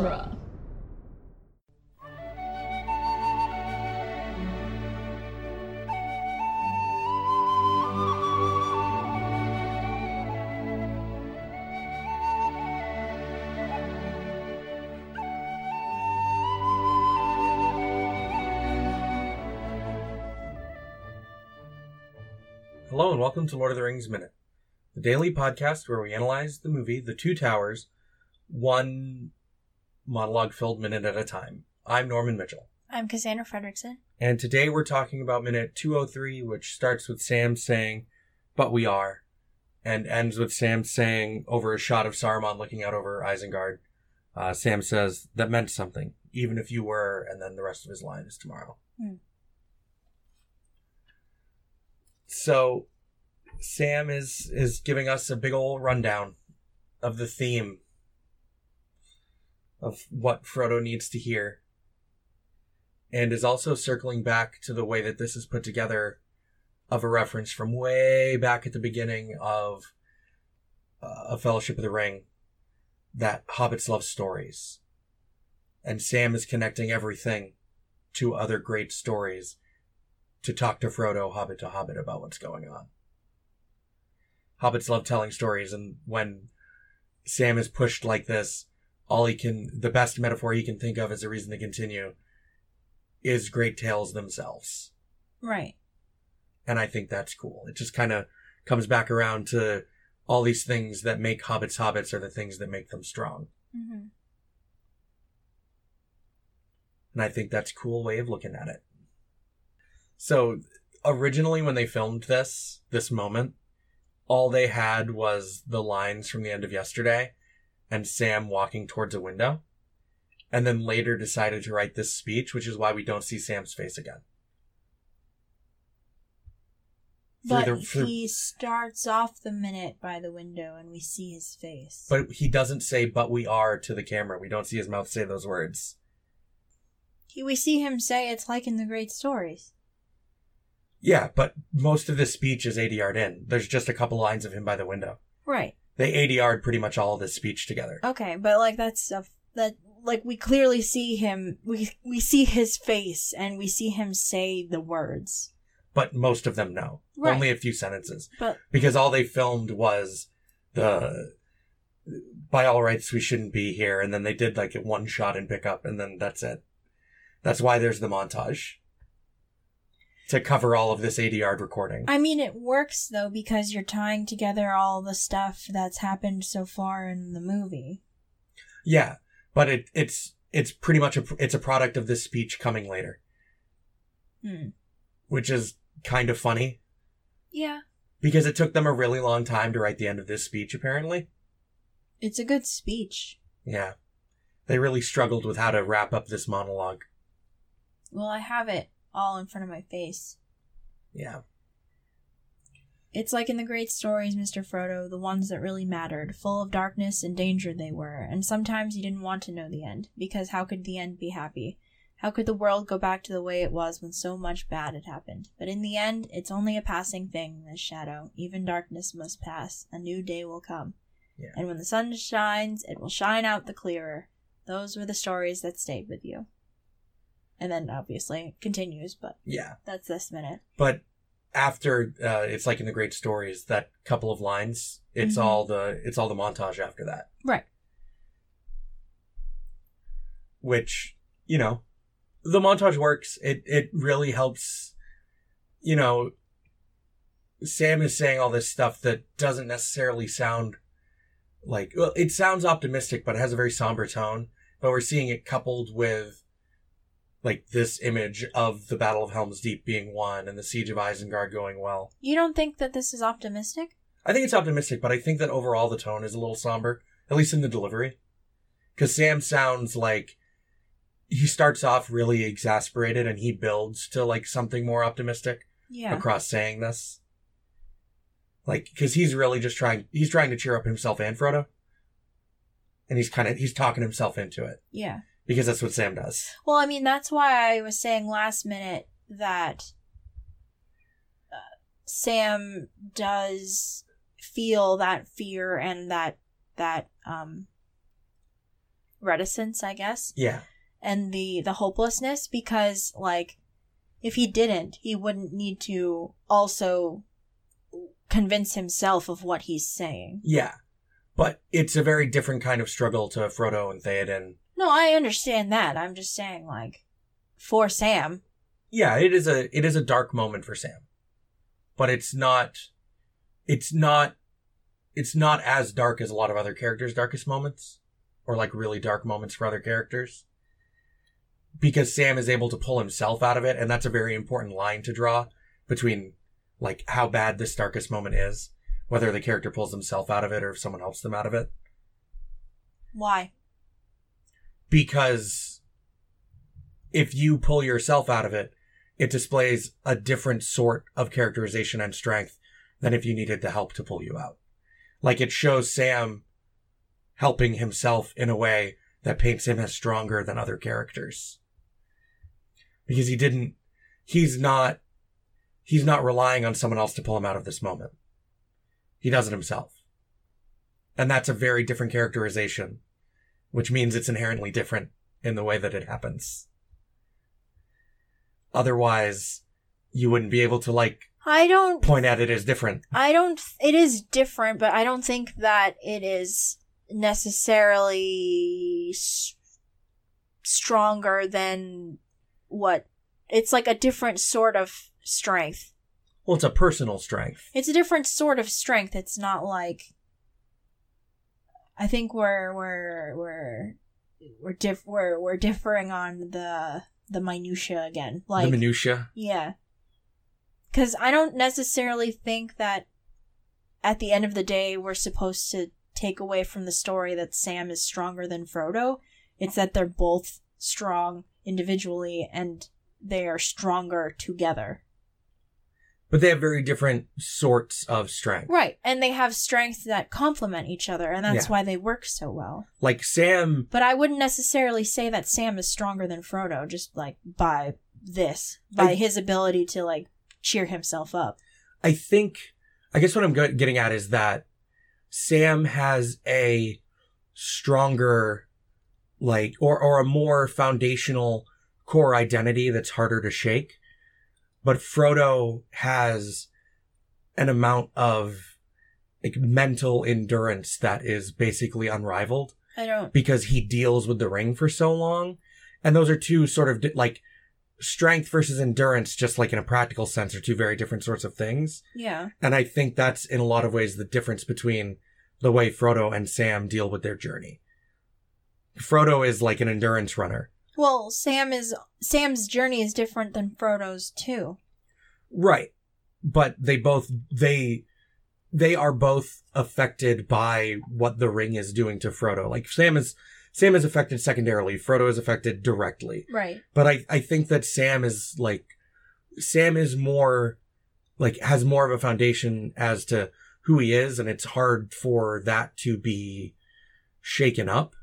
genre. Hello and welcome to Lord of the Rings Minute, the daily podcast where we analyze the movie The Two Towers, one monologue filled minute at a time. I'm Norman Mitchell, I'm Cassandra Fredrickson. and today we're talking about minute 203, which starts with Sam saying, But we are, and ends with Sam saying, over a shot of Saruman looking out over Isengard, uh, Sam says, That meant something, even if you were, and then the rest of his line is tomorrow. Hmm. So Sam is is giving us a big old rundown of the theme of what Frodo needs to hear. And is also circling back to the way that this is put together of a reference from way back at the beginning of uh, A Fellowship of the Ring that hobbits love stories. And Sam is connecting everything to other great stories to talk to Frodo, hobbit to hobbit, about what's going on. Hobbits love telling stories, and when Sam is pushed like this, all he can, the best metaphor he can think of as a reason to continue is great tales themselves. Right. And I think that's cool. It just kind of comes back around to all these things that make hobbits hobbits are the things that make them strong. Mm-hmm. And I think that's a cool way of looking at it. So originally when they filmed this, this moment, all they had was the lines from the end of yesterday and Sam walking towards a window. And then later decided to write this speech, which is why we don't see Sam's face again. But the- through- he starts off the minute by the window and we see his face. But he doesn't say, but we are to the camera. We don't see his mouth say those words. He, we see him say it's like in the great stories. Yeah, but most of this speech is ADR'd in. There's just a couple lines of him by the window. Right. They ADR'd pretty much all of this speech together. Okay, but like that's stuff that like we clearly see him we we see his face and we see him say the words. But most of them no. Right. Only a few sentences. But Because all they filmed was the by all rights we shouldn't be here and then they did like one shot and pick up and then that's it. That's why there's the montage. To cover all of this ADR recording. I mean it works though because you're tying together all the stuff that's happened so far in the movie. Yeah, but it it's it's pretty much a it's a product of this speech coming later, Hmm. which is kind of funny Yeah. because it took them a really long time to write the end of this speech apparently. It's a good speech. Yeah. They really struggled with how to wrap up this monologue. Well, I have it all in front of my face. Yeah. It's like in the great stories, Mr. Frodo, the ones that really mattered, full of darkness and danger they were, and sometimes you didn't want to know the end, because how could the end be happy? How could the world go back to the way it was when so much bad had happened? But in the end, it's only a passing thing, this shadow. Even darkness must pass. A new day will come. Yeah. And when the sun shines, it will shine out the clearer. Those were the stories that stayed with you. And then obviously continues, but Yeah. that's this minute. But after uh it's like in the great stories that couple of lines, it's Mhm. all the it's all the montage after that, Right. which, you know, the montage works. It it really helps you know Sam is saying all this stuff that doesn't necessarily sound like well, it sounds optimistic, but it has a very somber tone. But we're seeing it coupled with like this image of the Battle of Helm's Deep being won and the siege of Isengard going well. You don't think that this is optimistic? I think it's optimistic, but I think that overall the tone is a little somber, at least in the delivery. Because Sam sounds like he starts off really exasperated and he builds to like something more optimistic Yeah. across saying this. Like, because he's really just trying, he's trying to cheer up himself and Frodo. And he's kind of, he's talking himself into it. Yeah. Because that's what Sam does. Well, I mean, that's why I was saying last minute that uh, Sam does feel that fear and that that um reticence, I guess, Yeah. and the the hopelessness because like if he didn't, he wouldn't need to also convince himself of what he's saying. Yeah. But it's a very different kind of struggle to Frodo and Theoden. No, I understand that. I'm just saying like for Sam, Yeah, it is a it is a dark moment for Sam. But it's not it's not it's not as dark as a lot of other characters' darkest moments or like really dark moments for other characters. Because Sam is able to pull himself out of it and that's a very important line to draw between like how bad this darkest moment is, whether the character pulls himself out of it or if someone helps them out of it. why? Because if you pull yourself out of it, it displays a different sort of characterization and strength than if you needed the help to pull you out. Like it shows Sam helping himself in a way that paints him as stronger than other characters. Because he didn't, he's not, he's not relying on someone else to pull him out of this moment. He does it himself. And that's a very different characterization which means it's inherently different in the way that it happens. Otherwise, you wouldn't be able to like I don't point at it as different. I don't it is different, but I don't think that it is necessarily s- stronger than what it's like a different sort of strength. Well, it's a personal strength. It's a different sort of strength. It's not like I think we're we're we're we're diff we're we're differing on the the minutia again. Like the minutia. yeah. Cuz I don't necessarily think that at the end of the day we're supposed to take away from the story that Sam is stronger than Frodo. It's that they're both strong individually and they are stronger together. But they have very different sorts of strength. Right. And they have strengths that complement each other, and that's Yeah. why they work so well. Like Sam, But I wouldn't necessarily say that Sam is stronger than Frodo just like by this, by I- his ability to like cheer himself up. I think, I guess what I'm go- getting at is that Sam has a stronger, like, or, or a more foundational core identity that's harder to shake. But Frodo has an amount of like mental endurance that is basically unrivaled I don't because he deals with the ring for so long. And those are two sort of di- like strength versus endurance, just like in a practical sense, are two very different sorts of things. yeah. And I think that's in a lot of ways the difference between the way Frodo and Sam deal with their journey. Frodo is like an endurance runner. Well, Sam is Sam's journey is different than Frodo's too. Right. But they both, they, they are both affected by what the ring is doing to Frodo. Like Sam is, Sam is affected secondarily. Frodo is affected directly. Right. But I, I think that Sam is like, Sam is more, like, has more of a foundation as to who he is, and it's hard for that to be shaken up,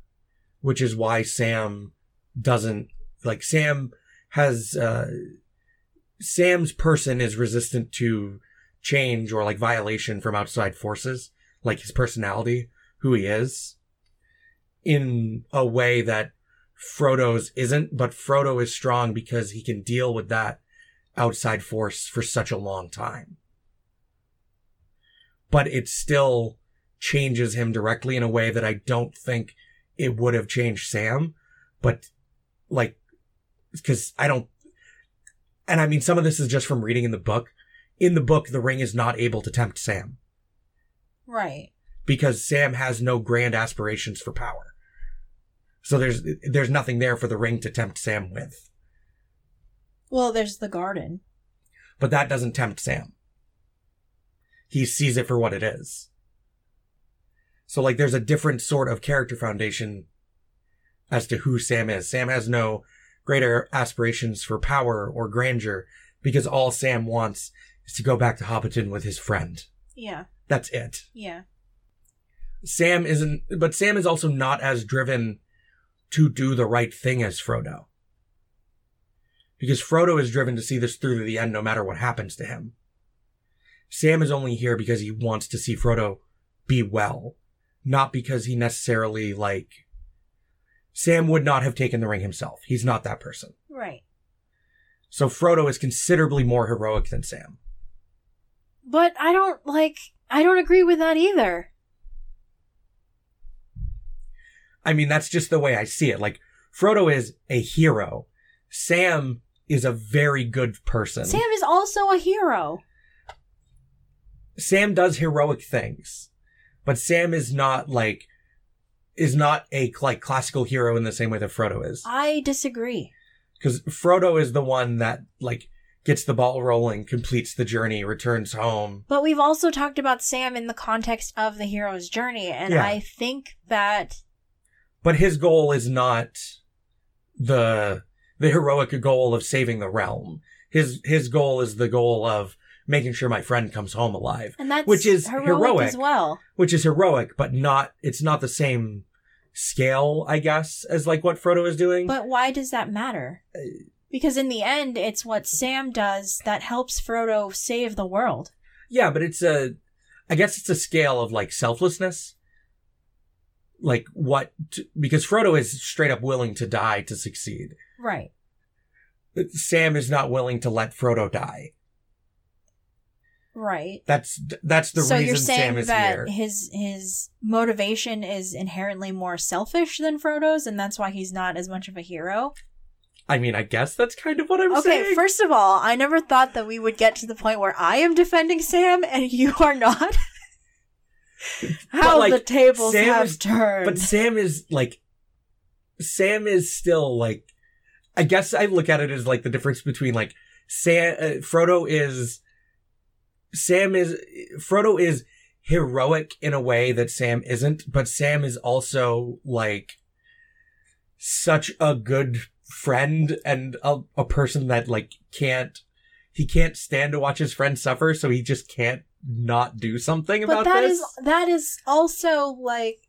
which is why Sam doesn't, like, Sam has, uh, Sam's person is resistant to change or like violation from outside forces, like his personality, who he is, in a way that Frodo's isn't, but Frodo is strong because he can deal with that outside force for such a long time. But it still changes him directly in a way that I don't think it would have changed Sam. But like, because I don't, and I mean, some of this is just from reading in the book. In the book, the ring is not able to tempt Sam Right. because Sam has no grand aspirations for power. So there's there's nothing there for the ring to tempt Sam with. Well, there's the garden. But that doesn't tempt Sam. He sees it for what it is. So like there's a different sort of character foundation as to who Sam is. Sam has no greater aspirations for power or grandeur because all Sam wants is to go back to Hobbiton with his friend. Yeah. That's it. Yeah. Sam isn't, but Sam is also not as driven to do the right thing as Frodo. Because Frodo is driven to see this through to the end no matter what happens to him. Sam is only here because he wants to see Frodo be well, not because he necessarily like Sam would not have taken the ring himself. He's not that person. Right. So Frodo is considerably more heroic than Sam. But I don't like I don't agree with that either. I mean, that's just the way I see it. Like, Frodo is a hero. Sam is a very good person. Sam is also a hero. Sam does heroic things, but Sam is not like, is not a like classical hero in the same way that Frodo is. I disagree. Because Frodo is the one that like gets the ball rolling, completes the journey, returns home. But we've also talked about Sam in the context of the hero's journey, and Yeah. I think that But his goal is not the the heroic goal of saving the realm. His his goal is the goal of making sure my friend comes home alive, and that's Which is heroic, heroic. as well. which is heroic, but not it's not the same scale, I guess, as like what Frodo is doing. But why does that matter? Uh, because in the end, it's what Sam does that helps Frodo save the world. yeah, but it's a I guess it's a scale of like selflessness. Like what t- because Frodo is straight up willing to die to succeed. Right. Sam is not willing to let Frodo die. Right. That's that's the so reason you're saying Sam is that here. his his motivation is inherently more selfish than Frodo's, and that's why he's not as much of a hero. I mean, I guess that's kind of what I'm saying. okay, first of all, I never thought that we would get to the point where I am defending Sam and you are not. How like, the tables Sam have is- turned. But Sam is like, Sam is still like, I guess I look at it as like the difference between like Sam, uh, Frodo is, Sam is, Frodo is heroic in a way that Sam isn't, but Sam is also like such a good friend and a, a person that like can't, he can't stand to watch his friend suffer, so he just can't not do something but about that this. is that is also like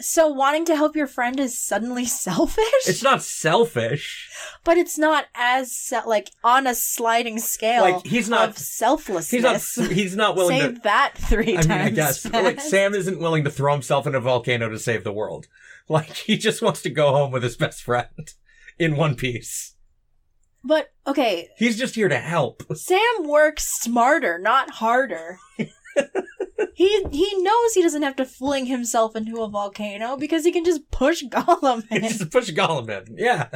so wanting to help your friend is suddenly selfish it's not selfish. but it's not as se- like on a sliding scale Like, he's not- of selflessness He's not. He's not willing say to. that three I times mean, I guess like. Sam isn't willing to throw himself in a volcano to save the world. Like he just wants to go home with his best friend in one piece. but okay He's just here to help. sam works smarter not harder he he knows he doesn't have to fling himself into a volcano because he can just push Gollum in. just push Gollum in. Yeah,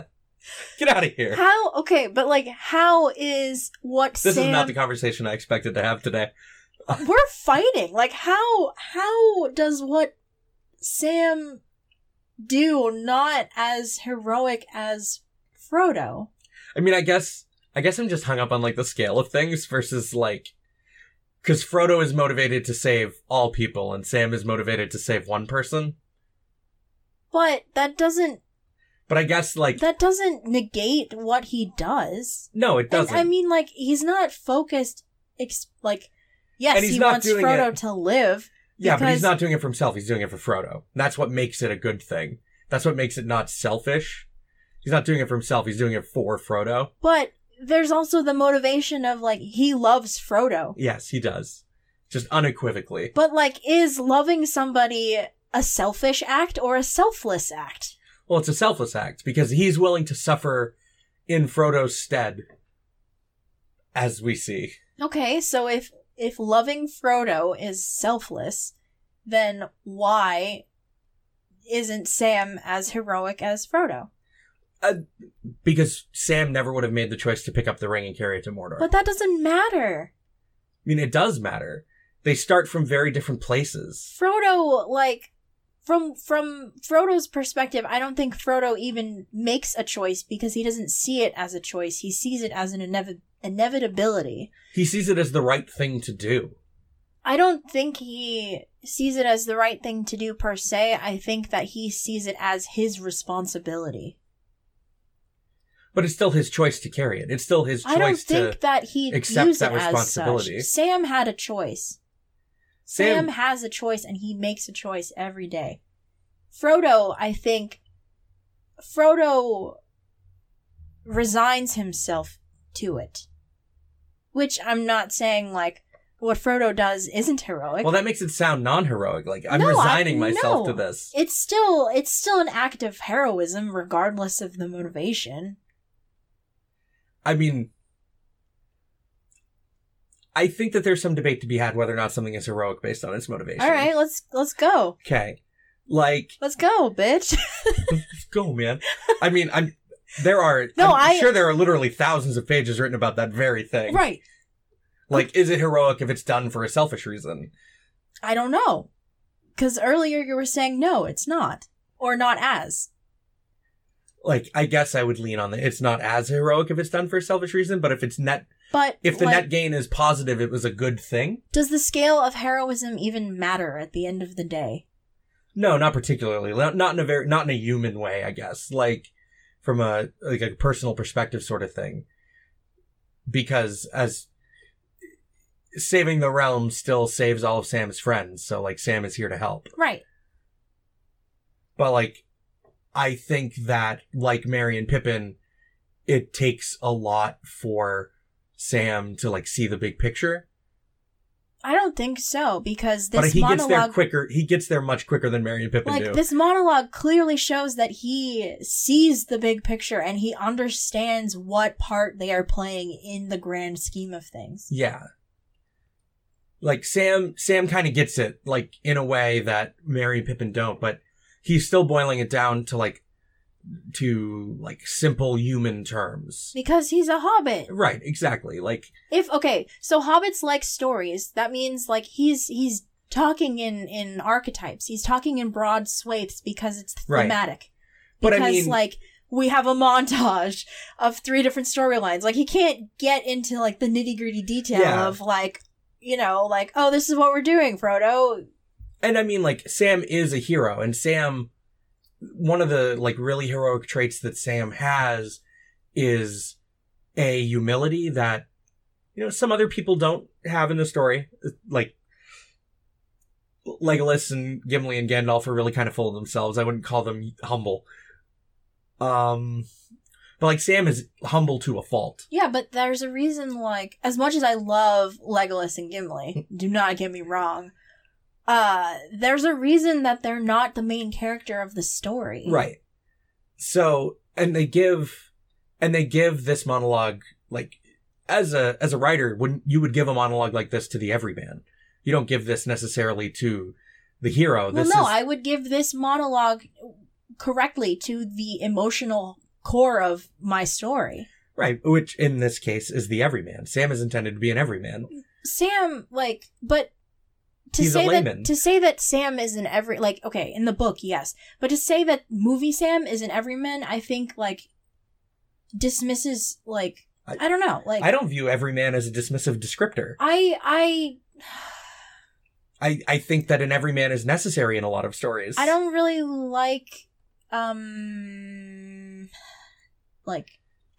get out of here. How okay, but like how is what This Sam is not the conversation I expected to have today. we're fighting. Like how how does what Sam do not as heroic as Frodo? I mean, I guess I guess I'm just hung up on like the scale of things versus like because Frodo is motivated to save all people and Sam is motivated to save one person. But that doesn't But I guess like that doesn't negate what he does. no, it doesn't. I mean like he's not focused ex- like yes, he wants Frodo it- to live. Yeah, but he's not doing it for himself. He's doing it for Frodo. That's what makes it a good thing. That's what makes it not selfish. He's not doing it for himself. He's doing it for Frodo. But there's also the motivation of like he loves Frodo. Yes, he does. Just unequivocally. But like is loving somebody a selfish act or a selfless act? Well, it's a selfless act because he's willing to suffer in Frodo's stead, as we see. Okay, so if if loving Frodo is selfless, then why isn't Sam as heroic as Frodo? Uh, because Sam never would have made the choice to pick up the ring and carry it to Mordor. But that doesn't matter. I mean, it does matter. They start from very different places. Frodo like from from Frodo's perspective, I don't think Frodo even makes a choice because he doesn't see it as a choice. He sees it as an inevi- inevitability. He sees it as the right thing to do. I don't think he sees it as the right thing to do per se. I think that he sees it as his responsibility. But it's still his choice to carry it. It's still his choice I don't to. that he accept that it as responsibility. such. Sam had a choice. Sam, Sam, has a choice and he makes a choice every day. Frodo, I think Frodo resigns himself to it. Which I'm not saying like, what Frodo does isn't heroic. Well, that makes it sound non-heroic. Like I'm No, I- resigning myself no. to this. it's still it's still an act of heroism regardless of the motivation. I mean, I think that there's some debate to be had whether or not something is heroic based on its motivation. All right, let's let's go. Okay. Like, Let's go, bitch. let's go, man. I mean, I'm. There are. No, I'm I- sure there are literally thousands of pages written about that very thing. right. Like, is it heroic if it's done for a selfish reason? I don't know. Cuz earlier you were saying no, it's not. Or not as. Like, I guess I would lean on the. It's not as heroic if it's done for a selfish reason, but if it's net, But if the like, net gain is positive, it was a good thing. does the scale of heroism even matter at the end of the day? No, not particularly. Not not in a very, not in a human way, I guess. Like from a like a personal perspective sort of thing. Because as saving the realm still saves all of Sam's friends, so like Sam is here to help. Right. But like I think that like Merry and Pippin, it takes a lot for Sam to like see the big picture. I don't think so because this but he gets there monologue quicker. He gets there much quicker than Merry and Pippin like do. this monologue clearly shows that he sees the big picture and he understands what part they are playing in the grand scheme of things. Yeah. Like Sam, Sam kind of gets it, like in a way that Merry and Pippin don't, but he's still boiling it down to like, to like simple human terms. Because he's a hobbit. Right, exactly. Like, If okay, so hobbits like stories. That means like he's he's talking in in archetypes. He's talking in broad swathes because it's Right. thematic. But I Because mean- like we have a montage of three different storylines. Like he can't get into like the nitty gritty detail Yeah. of like you know like oh this is what we're doing, Frodo. And I mean, like, Sam is a hero, and Sam, one of the like really heroic traits that Sam has is a humility that, you know, some other people don't have in the story. Like, Legolas and Gimli and Gandalf are really kind of full of themselves. I wouldn't call them humble. Um, but like Sam is humble to a fault. Yeah, but there's a reason, like, as much as I love Legolas and Gimli, do not get me wrong, uh, there's a reason that they're not the main character of the story. Right. So, and they give, and they give this monologue, like, as a, as a writer, wouldn't, you would give a monologue like this to the everyman. You don't give this necessarily to the hero. Well, This no, is, I would give this monologue correctly to the emotional core of my story. right, which in this case is the everyman. Sam is intended to be an everyman. Sam, like, but to He's a say layman. that to say that Sam is an every like okay in the book yes, but to say that movie Sam is an everyman, I think like dismisses like I- I, don't know like I don't view everyman as a dismissive descriptor. I I I, I think that an everyman is necessary in a lot of stories. I don't really like um like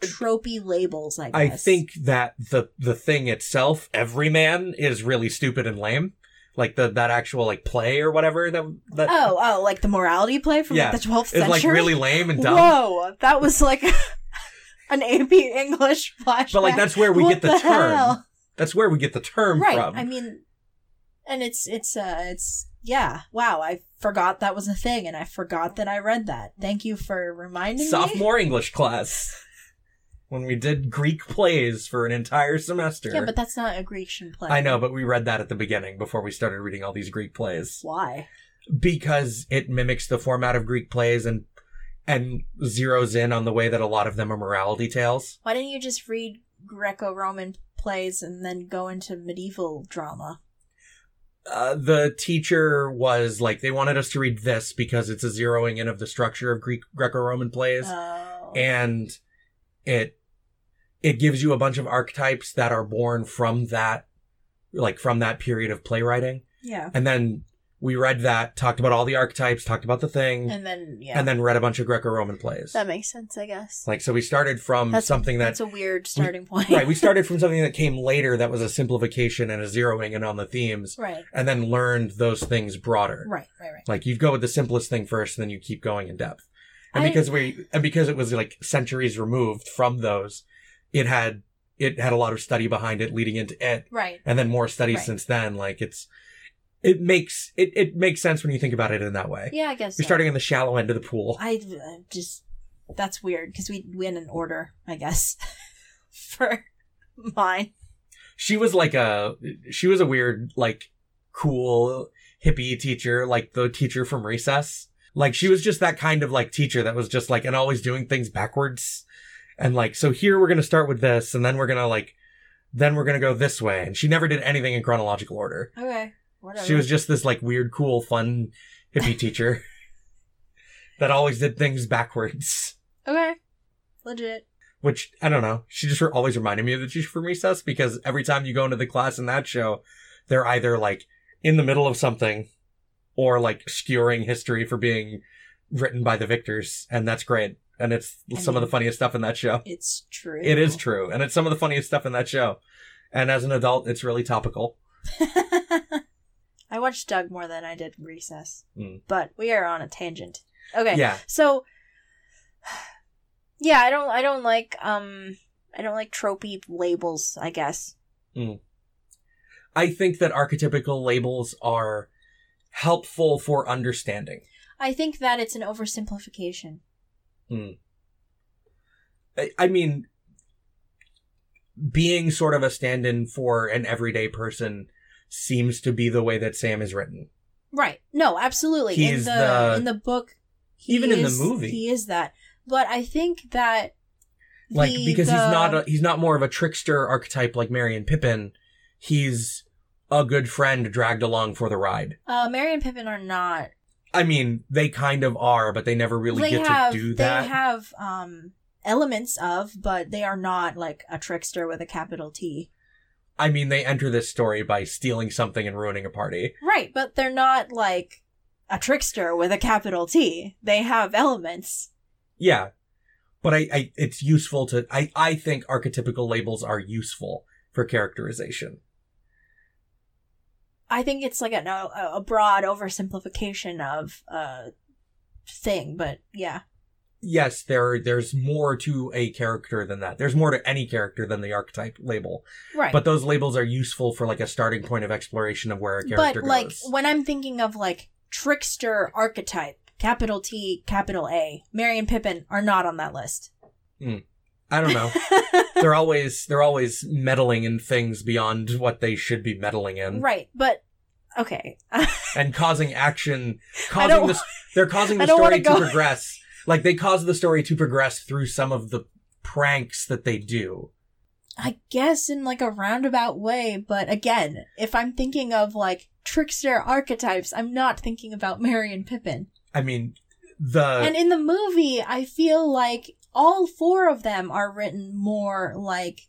tropey labels. I guess I think that the the thing itself, everyman, is really stupid and lame. Like the that actual like play or whatever that that Oh, oh, like the morality play from Yeah, like, the 12th is century. like really lame and dumb. Whoa, that was like an AP English flashback. But like that's where we What get the, term. hell? That's where we get the term right. from. I mean, and it's it's uh it's yeah. Wow, I forgot that was a thing, and I forgot that I read that. Thank you for reminding me. Sophomore English class. When we did Greek plays for an entire semester. Yeah, but that's not a Grecian play. I know, but we read that at the beginning before we started reading all these Greek plays. why. Because it mimics the format of Greek plays and and zeroes in on the way that a lot of them are morality tales. Why didn't you just read Greco-Roman plays and then go into medieval drama? uh, the teacher was like they wanted us to read this because it's a zeroing in of the structure of Greek Greco-Roman plays Oh. and it it gives you a bunch of archetypes that are born from that like from that period of playwriting yeah. and then we read that talked about all the archetypes talked about the thing And then yeah. and then read a bunch of Greco-Roman plays that makes sense, I guess. like so we started from That's something that That's a weird starting point. right we started from something that came later that was a simplification and a zeroing in on the themes right. and then learned those things broader Right, right, right. Like you go with the simplest thing first, and then you keep going in depth. And I- because we and because it was like centuries removed from those, it had it had a lot of study behind it leading into it, Right. and then more studies Right. since then. Like it's, it makes it it makes sense when you think about it in that way. Yeah, I guess. You're so. starting in the shallow end of the pool. I uh, just that's weird because we went in an order, I guess, for mine. She was like a she was a weird like cool hippie teacher, like the teacher from Recess. Like she was just that kind of like teacher that was just like and always doing things backwards. And like so here we're going to start with this and then we're going to like then we're going to go this way and she never did anything in chronological order. Okay, whatever. She was just this like weird cool fun hippie teacher that always did things backwards. okay, legit. Which I don't know. She just always reminded me of the teacher from Recess because every time you go into the class in that show, they're either like in the middle of something or like skewering history for being written by the victors, and that's great. And it's I some of the funniest stuff in that show. It's true. It is true, and it's some of the funniest stuff in that show. And as an adult, it's really topical. I watched Doug more than I did Recess, Mm. but we are on a tangent. Okay, Yeah, so yeah, I don't, I don't like, um, I don't like tropey labels. I guess. I think that archetypical labels are helpful for understanding. I think that it's an oversimplification. Hmm. I, I mean, being sort of a stand-in for an everyday person seems to be the way that Sam is written. Right. No, absolutely. in the, the- in the book, Even in the movie. he is that. But I think that Like the- because he's not a, he's not more of a trickster archetype like Merry and Pippin. He's a good friend dragged along for the ride. uh, Merry and Pippin are not. I mean, they kind of are, but they never really they get have to do that. they have um elements of, but they are not like a trickster with a capital T. I mean, they enter this story by stealing something and ruining a party. Right, but they're not like a trickster with a capital T. They have elements. Yeah. But I, I it's useful to I, I think archetypical labels are useful for characterization. I think it's like a, a, a broad oversimplification of a thing, but yeah. Yes, there there's more to a character than that. There's more to any character than the archetype label. Right. But those labels are useful for like a starting point of exploration of where a character but like goes. when I'm thinking of like trickster archetype, capital T, capital A, Merry and Pippin are not on that list. Hmm. I don't know. they're always they're always meddling in things beyond what they should be meddling in. right, but okay. And causing action causing this they're causing the story wanna progress. Like they cause the story to progress through some of the pranks that they do. I guess in like a roundabout way, but again, if I'm thinking of like trickster archetypes, I'm not thinking about Merry and Pippin. I mean, the and in the movie, I feel like all four of them are written more like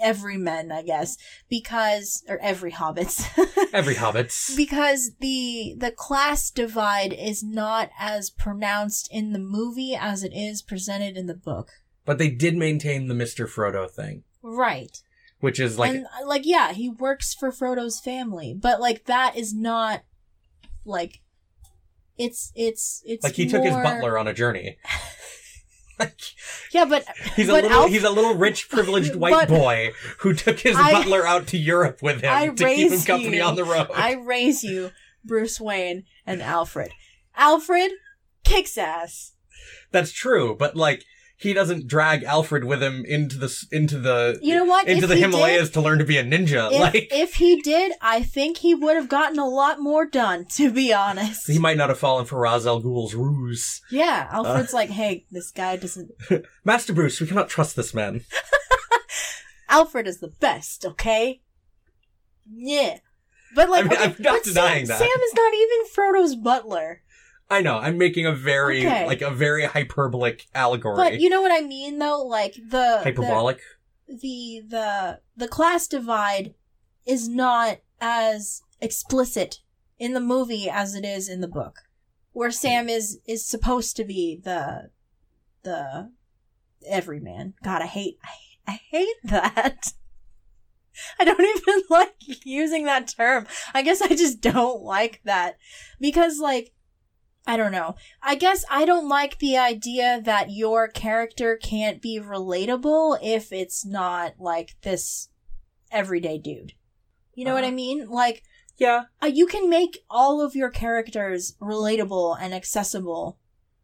everymen, I guess, because or every hobbits. every hobbits. because the the class divide is not as pronounced in the movie as it is presented in the book. but they did maintain the Mr. Frodo thing, Right. which is like and uh, like yeah, he works for Frodo's family, but like that is not like it's it's it's like he took his butler on a journey. like Yeah, but he's a little Alf- he's a little rich privileged white boy who took his I- butler out to Europe with him I to keep him company you. on the road. I raise you, Bruce Wayne and Alfred. Alfred kicks ass. That's true, but like he doesn't drag Alfred with him into the into the You know what? into If the Himalayas did- to learn to be a ninja. If, like if he did, I think he would have gotten a lot more done, to be honest. he might not have fallen for Ra's al Ghul's ruse. yeah, Uh. Alfred's like, hey, this guy doesn't. Master Bruce, we cannot trust this man. Alfred is the best, okay? Yeah. But like, I mean, okay, I'm not denying Sam, that. Sam is not even Frodo's butler. I know. I'm making a very Okay. like a very hyperbolic allegory. But you know what I mean, though. Like the Hyperbolic. the the the class divide is not as explicit in the movie as it is in the book, where Sam is is supposed to be the the everyman. God, I hate I, I hate that. I don't even like using that term. I guess I just don't like that because like I don't know. I guess I don't like the idea that your character can't be relatable if it's not like this everyday dude. You know what I Uh-huh. mean? Like, Yeah. uh, you can make all of your characters relatable and accessible.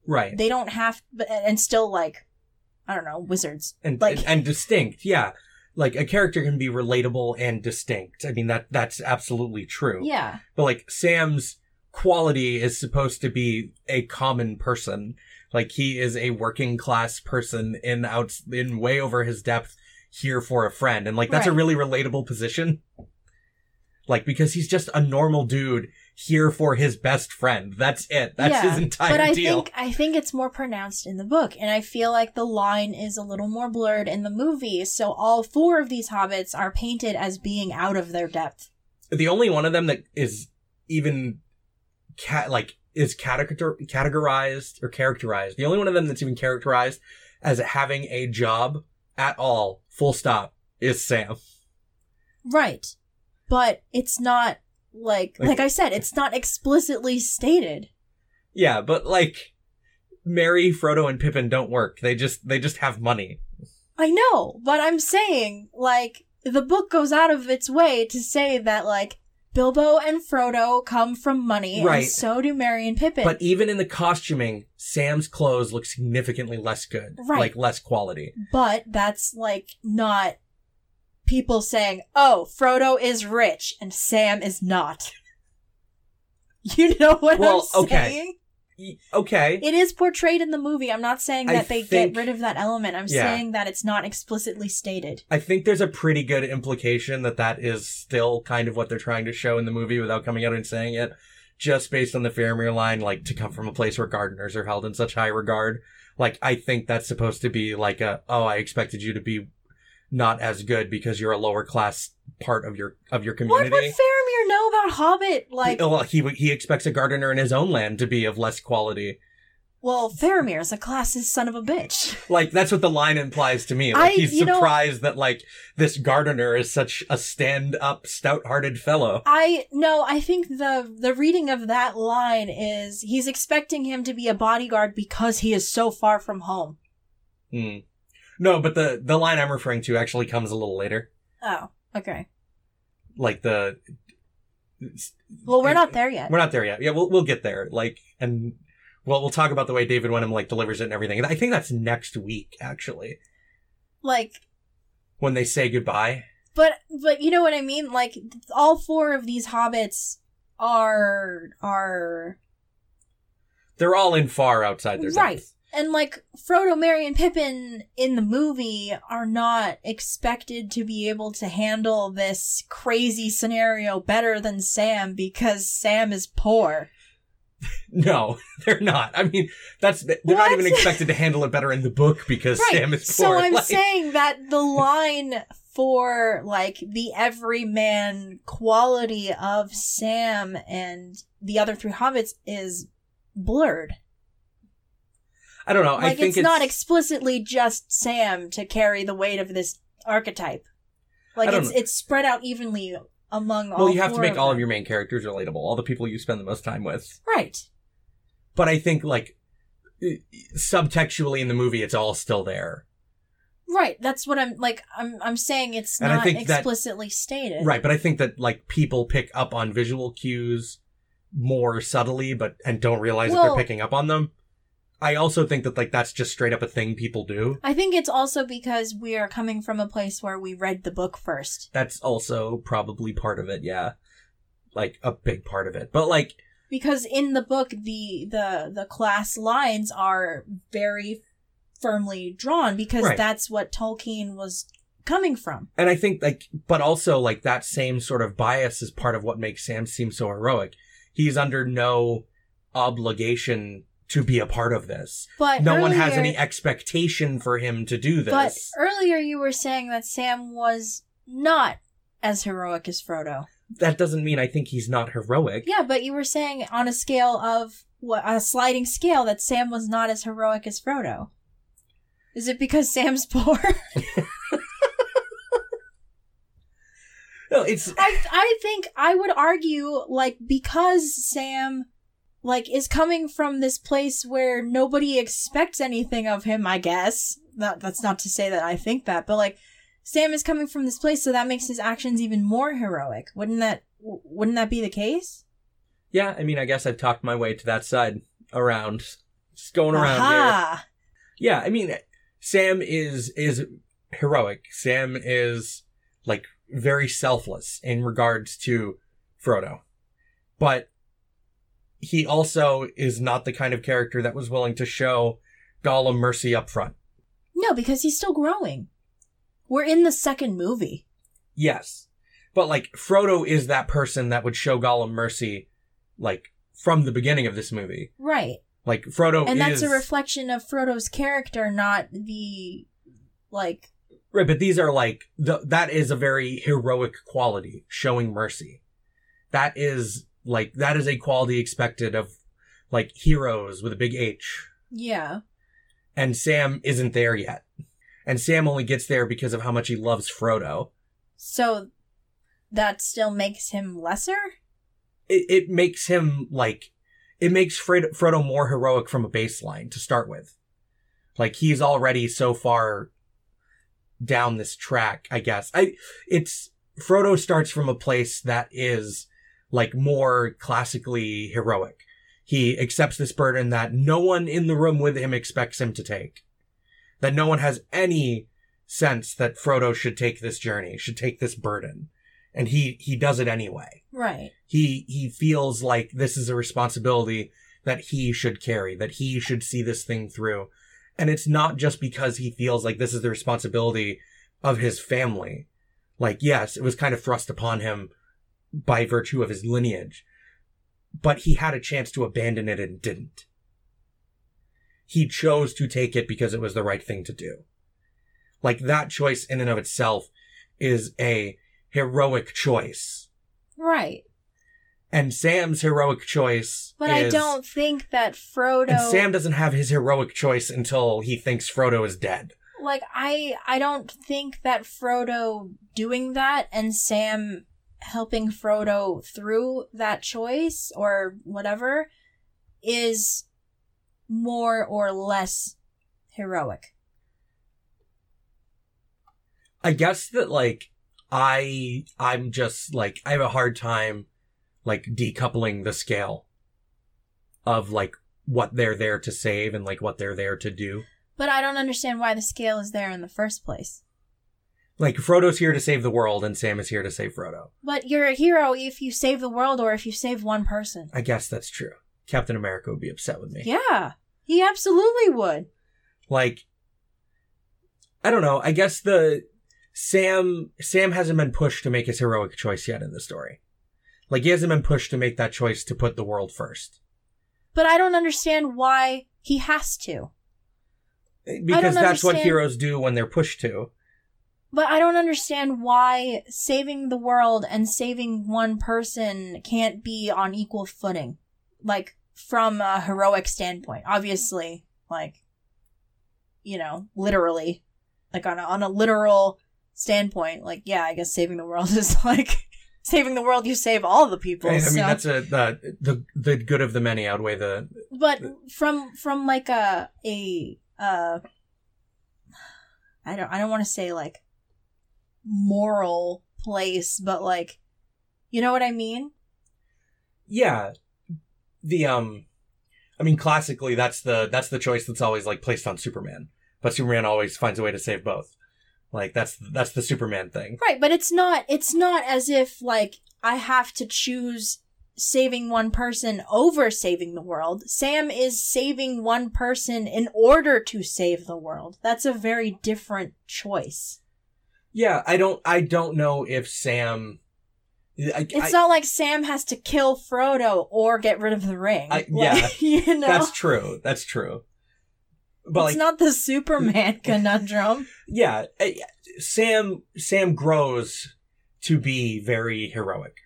Right. They don't have, and still like, I don't know, wizards. and like- and distinct. Yeah. Like a character can be relatable and distinct. I mean that that's absolutely true. Yeah. But like Sam's quality is supposed to be a common person. Like he is a working class person in out in way over his depth here for a friend. And like that's a really relatable position. Like because he's just a normal dude here for his best friend. That's it. That's Yeah, his entire but I deal. think I think it's more pronounced in the book, and I feel like the line is a little more blurred in the movie. So all four of these hobbits are painted as being out of their depth. the only one of them that is even cat like is categor- categorized or characterized. The only one of them that's even characterized as having a job at all, full stop, is Sam. Right. But it's not like Like- like I said, it's not explicitly stated. Yeah, but like Merry, Frodo, and Pippin don't work. They just they just have money. I know, but I'm saying like the book goes out of its way to say that like Bilbo and Frodo come from money, Right. and so do Merry and Pippin. But even in the costuming, Sam's clothes look significantly less good. Right. Like less quality. but that's like not people saying, "Oh, Frodo is rich and Sam is not." You know what Well, I'm okay. saying? Okay. It is portrayed in the movie. I'm not saying I that they think- get rid of that element. I'm Yeah. saying that it's not explicitly stated. I think there's a pretty good implication that that is still kind of what they're trying to show in the movie without coming out and saying it. Just based on the Faramir line, like to come from a place where gardeners are held in such high regard. Like, I think that's supposed to be like a, oh, I expected you to be not as good because you're a lower class part of your, of your community. What would Faramir know about Hobbit? Like, well, he, he expects a gardener in his own land to be of less quality. well, Faramir's a classist son of a bitch. Like, that's what the line implies to me. Like, I- he's you know- surprised that, like, this gardener is such a stand-up, stout-hearted fellow. I no, I think the the reading of that line is he's expecting him to be a bodyguard because he is so far from home. Hmm. No, but the the line I'm referring to actually comes a little later. Oh, okay. Like the Well, we're not there yet. we're not there yet. Yeah, we'll we'll get there. Like and well, we'll talk about the way David Wenham like delivers it and everything. I think that's next week actually Like, when they say goodbye. but but you know what I mean? Like, all four of these hobbits are are They're all in far outside their Right. depth. And like Frodo, Merry, and Pippin in the movie are not expected to be able to handle this crazy scenario better than Sam because Sam is poor. No, they're not. I mean, that's they're What? not even expected to handle it better in the book because Sam is poor. So I'm Like, saying that the line for like the everyman quality of Sam and the other three hobbits is blurred. I don't know. I Like think it's, not explicitly just Sam to carry the weight of this archetype. Like it's know. it's spread out evenly among all. well, you have to make all of your main characters relatable, all the people you spend the most time with. right. but I think like subtextually in the movie, it's all still there. Right. That's what I'm like. I'm I'm saying it's And I not think that- explicitly stated. Right, but I think that like people pick up on visual cues more subtly, but and don't realize that they're picking up on them. I also think that like that's just straight up a thing people do. I think it's also because we are coming from a place where we read the book first. That's also probably part of it, yeah. Like a big part of it. But like Because in the book the the the class lines are very firmly drawn because Right. that's what Tolkien was coming from. and I think like but also like that same sort of bias is part of what makes Sam seem so heroic. He's under no obligation to be a part of this. But No one has any expectation for him to do this. But earlier you were saying that Sam was not as heroic as Frodo. that doesn't mean I think he's not heroic. Yeah, but you were saying on a scale of what a sliding scale that Sam was not as heroic as Frodo. Is it because Sam's poor? No, it's I I think I would argue like because Sam like is coming from this place where nobody expects anything of him, I guess. That that's not to say that I think that, but like Sam is coming from this place so that makes his actions even more heroic. Wouldn't that wouldn't that be the case? Yeah, I mean, I guess I've talked my way to that side around, just going around here. Yeah, I mean, Sam is is heroic. Sam is like very selfless in regards to Frodo, but he also is not the kind of character that was willing to show Gollum mercy up front. No, because he's still growing. We're in the second movie. Yes, but like Frodo is that person that would show Gollum mercy, like from the beginning of this movie. Right. Like Frodo and that's is a reflection of Frodo's character, not the like Right, but these are like the, that is a very heroic quality, showing mercy. That is like that is a quality expected of like heroes with a big H. yeah. And Sam isn't there yet. And Sam only gets there because of how much he loves Frodo. So that still makes him lesser? It, it makes him like it makes Fred, Frodo more heroic from a baseline to start with. Like he's already so far down this track, I guess. I it's Frodo starts from a place that is like more classically heroic. He accepts this burden that no one in the room with him expects him to take. That no one has any sense that Frodo should take this journey, should take this burden. And he, he does it anyway. Right. He, he feels like this is a responsibility that he should carry, that he should see this thing through. And it's not just because he feels like this is the responsibility of his family. Like, yes, it was kind of thrust upon him by virtue of his lineage, but he had a chance to abandon it and didn't. He chose to take it because it was the right thing to do. Like that choice in and of itself is a heroic choice. Right. And Sam's heroic choice But I don't think that Frodo And Sam doesn't have his heroic choice until he thinks Frodo is dead. like I I don't think that Frodo doing that and Sam helping Frodo through that choice or whatever is more or less heroic. I guess that like I I'm just like I have a hard time like decoupling the scale of like what they're there to save and like what they're there to do. But I don't understand why the scale is there in the first place. Like Frodo's here to save the world and Sam is here to save Frodo. But you're a hero if you save the world or if you save one person. I guess that's true. Captain America would be upset with me. Yeah. He absolutely would. Like I don't know. I guess the Sam Sam hasn't been pushed to make his heroic choice yet in the story. Like he hasn't been pushed to make that choice to put the world first. But I don't understand why he has to. Because that's what heroes do when they're pushed to. But I don't understand why saving the world and saving one person can't be on equal footing. Like, from a heroic standpoint. Obviously, like, you know, literally. Like, on a, on a literal standpoint, like, yeah, I guess saving the world is like, saving the world, you save all the people. I mean, so. that's a the, the the good of the many outweigh the. but from from like a a uh I don't I don't want to say like moral place, but like you know what I mean? Yeah, the um, I mean, classically, that's the that's the choice that's always like placed on Superman, but Superman always finds a way to save both. Like that's that's the Superman thing. Right, but it's not it's not as if like I have to choose saving one person over saving the world. Sam is saving one person in order to save the world. That's a very different choice. Yeah, I don't I don't know if Sam. I, It's I- not like Sam has to kill Frodo or get rid of the ring. I- Like, you know, That's true. That's true. But it's like, not the Superman conundrum. yeah, Sam Sam grows to be very heroic.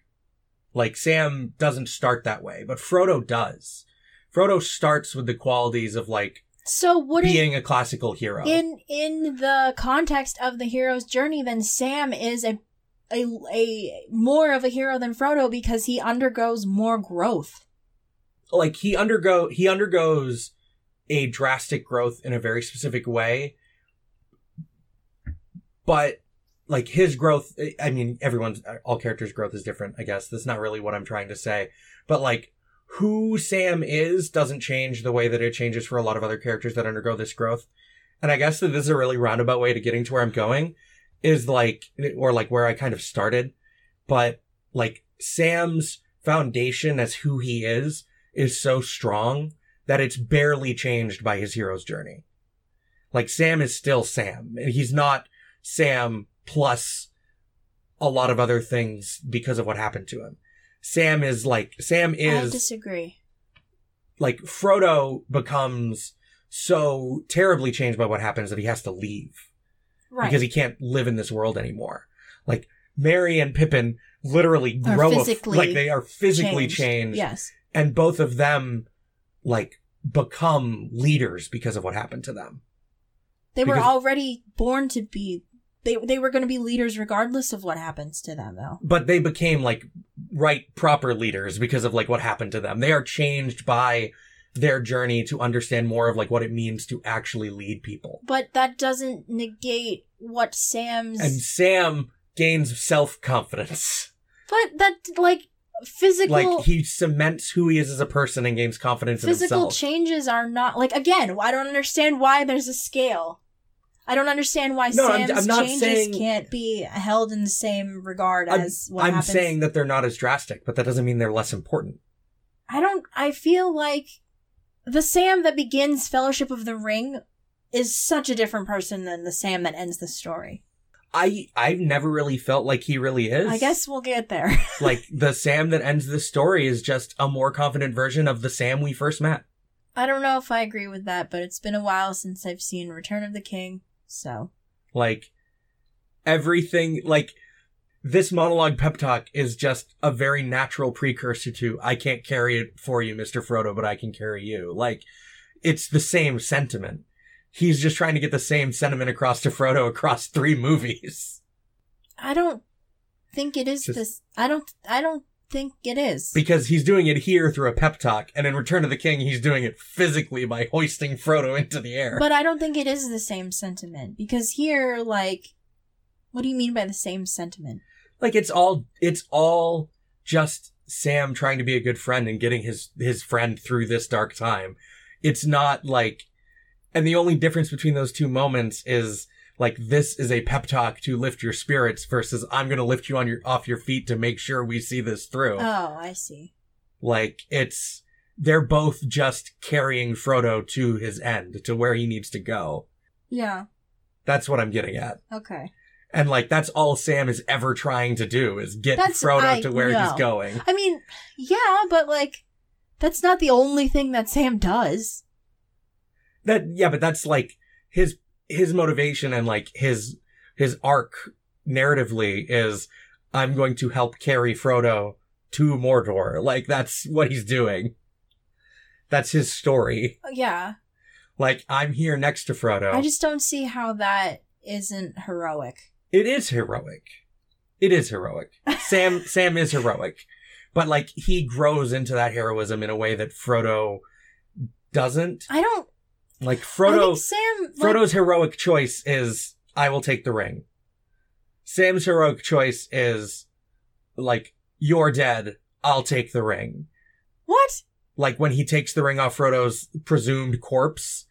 Like Sam doesn't start that way, but Frodo does. Frodo starts with the qualities of like So wouldn't being a classical hero. in in the context of the hero's journey, then Sam is a a a more of a hero than Frodo because he undergoes more growth. like he undergo he undergoes a drastic growth in a very specific way but like his growth i mean everyone's all characters growth is different i guess that's not really what i'm trying to say but like who sam is doesn't change the way that it changes for a lot of other characters that undergo this growth and i guess that this is a really roundabout way to getting to where i'm going is like or like where i kind of started but like sam's foundation as who he is is so strong that it's barely changed by his hero's journey. Like Sam is still Sam. He's not Sam plus a lot of other things because of what happened to him. Sam is like Sam is I disagree. like Frodo becomes so terribly changed by what happens that he has to leave Right. because he can't live in this world anymore. Like Merry and Pippin literally grow physically like they are physically Changed. changed Yes. and both of them like become leaders because of what happened to them. They were already born to be they they were going to be leaders regardless of what happens to them though. But they became like right proper leaders because of like what happened to them. They are changed by their journey to understand more of like what it means to actually lead people. But that doesn't negate what Sam's And Sam gains self-confidence. But that like physical Like he cements who he is as a person and gains confidence in physical himself. changes are not like again, I don't understand why there's a scale. I don't understand why No, I'm- Sam's I'm not changes saying- can't be held in the same regard I'm, as what I'm happens. saying that they're not as drastic, but that doesn't mean they're less important. I don't I feel like the Sam that begins Fellowship of the Ring is such a different person than the Sam that ends the story. I I've never really felt like he really is. I guess we'll get there. like the Sam that ends the story is just a more confident version of the Sam we first met. I don't know if I agree with that, but it's been a while since I've seen Return of the King, so Like everything like this monologue pep talk is just a very natural precursor to I can't carry it for you, Mr. Frodo, but I can carry you. Like it's the same sentiment. He's just trying to get the same sentiment across to Frodo across three movies. I don't think it is Just- this. I don't. I don't think it is. Because he's doing it here through a pep talk, and in Return of the King, he's doing it physically by hoisting Frodo into the air. but I don't think it is the same sentiment because here, like, what do you mean by the same sentiment? like it's all it's all just Sam trying to be a good friend and getting his his friend through this dark time. It's not like and the only difference between those two moments is like this is a pep talk to lift your spirits versus I'm going to lift you on your off your feet to make sure we see this through. Oh, I see. like it's they're both just carrying Frodo to his end, to where he needs to go. Yeah. That's what I'm getting at. Okay. And like that's all Sam is ever trying to do is get That's- Frodo I to where know. he's going. I mean, yeah, but like, that's not the only thing that Sam does. That yeah, but that's like his his motivation and like his his arc narratively is I'm going to help carry Frodo to Mordor. Like that's what he's doing. That's his story. Uh, yeah. Like I'm here next to Frodo. I just don't see how that isn't heroic. It is heroic. It is heroic. Sam Sam is heroic. But like he grows into that heroism in a way that Frodo doesn't. I don't. Like Frodo Sam. Like, Frodo's heroic choice is I will take the ring. Sam's heroic choice is like you're dead, I'll take the ring. what? Like when he takes the ring off Frodo's presumed corpse,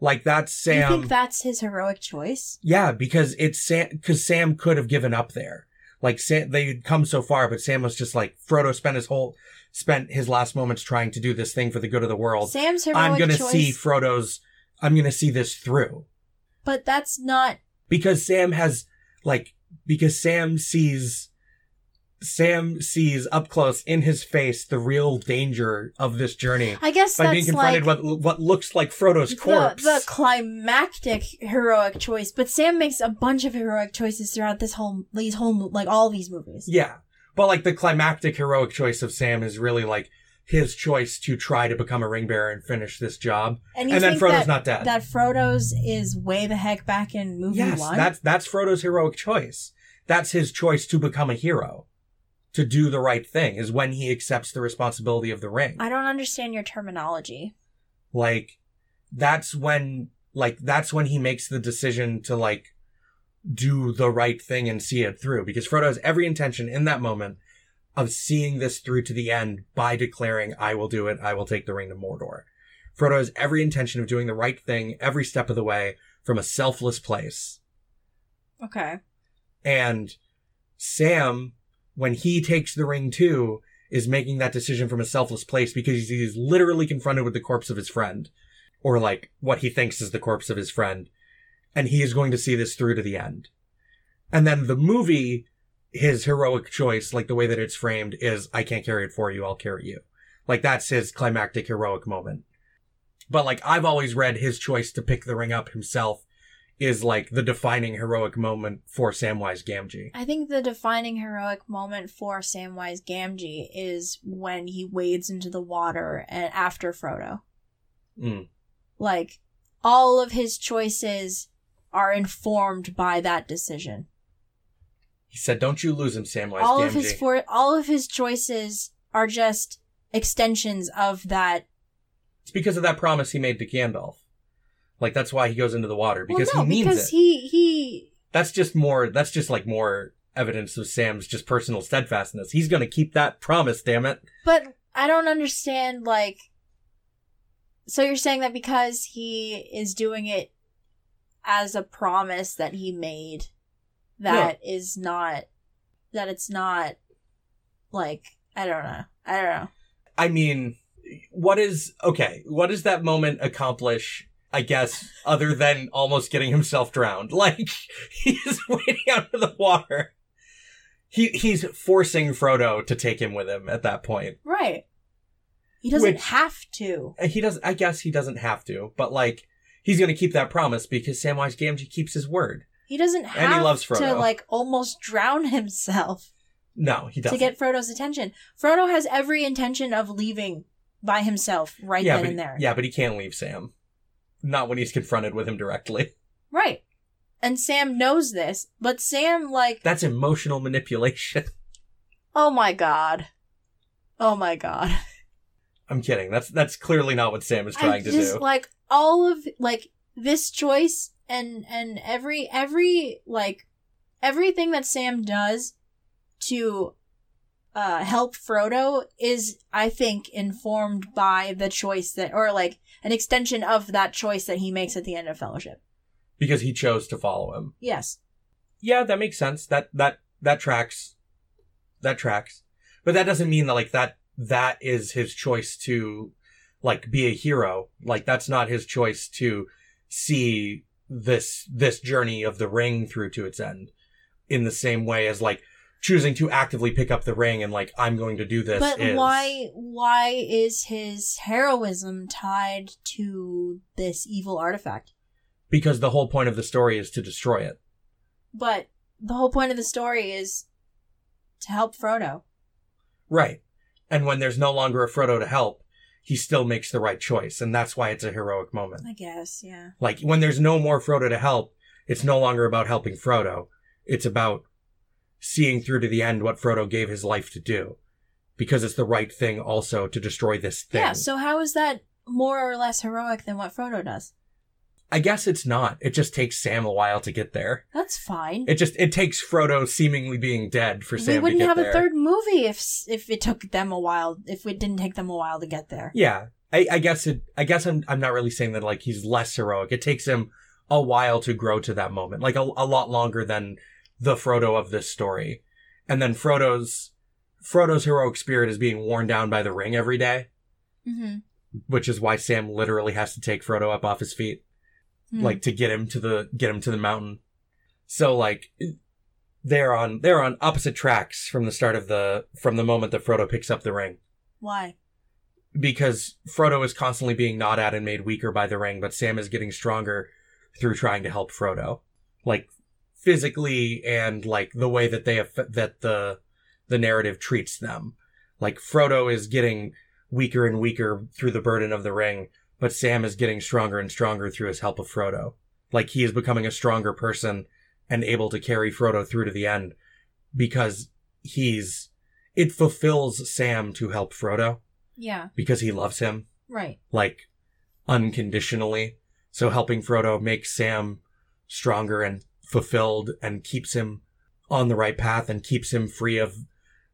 like that's Sam. you think that's his heroic choice? yeah, because it's Sam because Sam could have given up there. Like Sam, they'd come so far, but Sam was just like Frodo spent his whole spent his last moments trying to do this thing for the good of the world. Sam's heroic I'm gonna choice. see Frodo's. I'm gonna see this through. but that's not. because Sam has like because Sam sees Sam sees up close in his face the real danger of this journey I guess by that's being confronted like with what looks like Frodo's the, corpse. the climactic heroic choice. But Sam makes a bunch of heroic choices throughout this whole these whole like all these movies. yeah, but like the climactic heroic choice of Sam is really like his choice to try to become a ring bearer and finish this job, And, and then Frodo's that, not dead. That Frodo's is way the heck back in movie yes, one. that's that's Frodo's heroic choice. That's his choice to become a hero, to do the right thing is when he accepts the responsibility of the ring. I don't understand your terminology. like that's when like that's when he makes the decision to like do the right thing and see it through because Frodo has every intention in that moment of seeing this through to the end by declaring I will do it I will take the ring to Mordor. Frodo has every intention of doing the right thing every step of the way from a selfless place. Okay. And Sam when he takes the ring too is making that decision from a selfless place because he's literally confronted with the corpse of his friend or like what he thinks is the corpse of his friend and he is going to see this through to the end and then the movie his heroic choice like the way that it's framed is i can't carry it for you i'll carry you like that's his climactic heroic moment but like i've always read his choice to pick the ring up himself is like the defining heroic moment for samwise gamgee I think the defining heroic moment for Samwise Gamgee is when he wades into the water and after Frodo. Mm. Like all of his choices are informed by that decision. He said don't you lose him samwise all gamgee of his for all of his choices are just extensions of that. It's because of that promise he made to Gandalf. Like that's why he goes into the water because well, no, he means because it. he he That's just more. That's just like more evidence of Sam's just personal steadfastness. He's going to keep that promise. Damn it! But I don't understand, like. So you're saying that because he is doing it as a promise that he made, that is not. That it's not. Like, I don't know. I don't know. I mean, what is okay? What does that moment accomplish? I guess other than almost getting himself drowned. Like he's wading out of the water. He he's forcing Frodo to take him with him at that point. Right. He doesn't Which- have to. Uh, he does. I guess he doesn't have to, but like he's going to keep that promise because Samwise Gamgee keeps his word. He doesn't And he have loves to, like, almost drown himself No, he doesn't. to get Frodo's attention. Frodo has every intention of leaving by himself right yeah, then and there. yeah, but he can't leave Sam. Not when he's confronted with him directly. Right. And Sam knows this, but Sam, like, That's emotional manipulation. oh my god. Oh my god. I'm kidding. That's that's clearly not what Sam is I trying to just, do. like, all of, like, this choice and, and every, every, like, everything that Sam does to, uh, help Frodo is, I think, informed by the choice that, or like, an extension of that choice that he makes at the end of Fellowship. because he chose to follow him. Yes. Yeah, that makes sense. That that that tracks. That tracks. But that doesn't mean that like that that is his choice to like be a hero. Like that's not his choice to see this this journey of the ring through to its end in the same way as like choosing to actively pick up the ring and like I'm going to do this But is- why why is his heroism tied to this evil artifact? because the whole point of the story is to destroy it. But the whole point of the story is to help Frodo. Right. And when there's no longer a Frodo to help, he still makes the right choice. And that's why it's a heroic moment. I guess, yeah. Like, when there's no more Frodo to help, it's no longer about helping Frodo. It's about seeing through to the end what Frodo gave his life to do. Because it's the right thing also to destroy this thing. Yeah, so how is that more or less heroic than what Frodo does? I guess it's not. It just takes Sam a while to get there. That's fine. It just, it takes Frodo seemingly being dead for Sam to get it. They wouldn't have there. a third movie if if it took them a while. If it didn't take them a while to get there. Yeah, I, I guess it. I guess I'm. I'm not really saying that like he's less heroic. It takes him a while to grow to that moment, like a, a lot longer than the Frodo of this story. And then Frodo's Frodo's heroic spirit is being worn down by the ring every day, Mm-hmm. which is why Sam literally has to take Frodo up off his feet, Hmm. like to get him to the get him to the mountain. So like they're on they're on opposite tracks from the start of the from the moment that Frodo picks up the ring. why? because Frodo is constantly being gnawed at and made weaker by the ring, but Sam is getting stronger through trying to help Frodo, like physically and like the way that they have that the the narrative treats them. Like Frodo is getting weaker and weaker through the burden of the ring, but Sam is getting stronger and stronger through his help of Frodo. Like he is becoming a stronger person and able to carry Frodo through to the end because he's it fulfills Sam to help Frodo Yeah. because he loves him Right. like unconditionally. So helping Frodo makes Sam stronger and fulfilled and keeps him on the right path and keeps him free of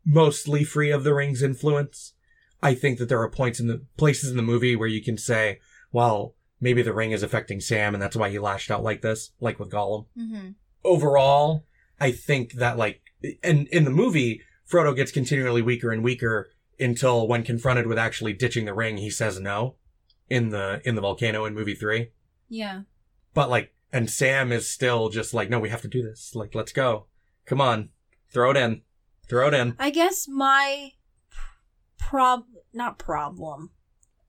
mostly free of the ring's influence. I think that there are points in the places in the movie where you can say, well, maybe the ring is affecting Sam and that's why he lashed out like this, like with Gollum. Mm-hmm. Overall, I think that like, and in the movie, Frodo gets continually weaker and weaker until when confronted with actually ditching the ring, he says no in the, in the volcano in movie three. Yeah. But like, and Sam is still just like, no, we have to do this. Like, let's go. Come on. Throw it in. Throw it in. I guess my prob not problem.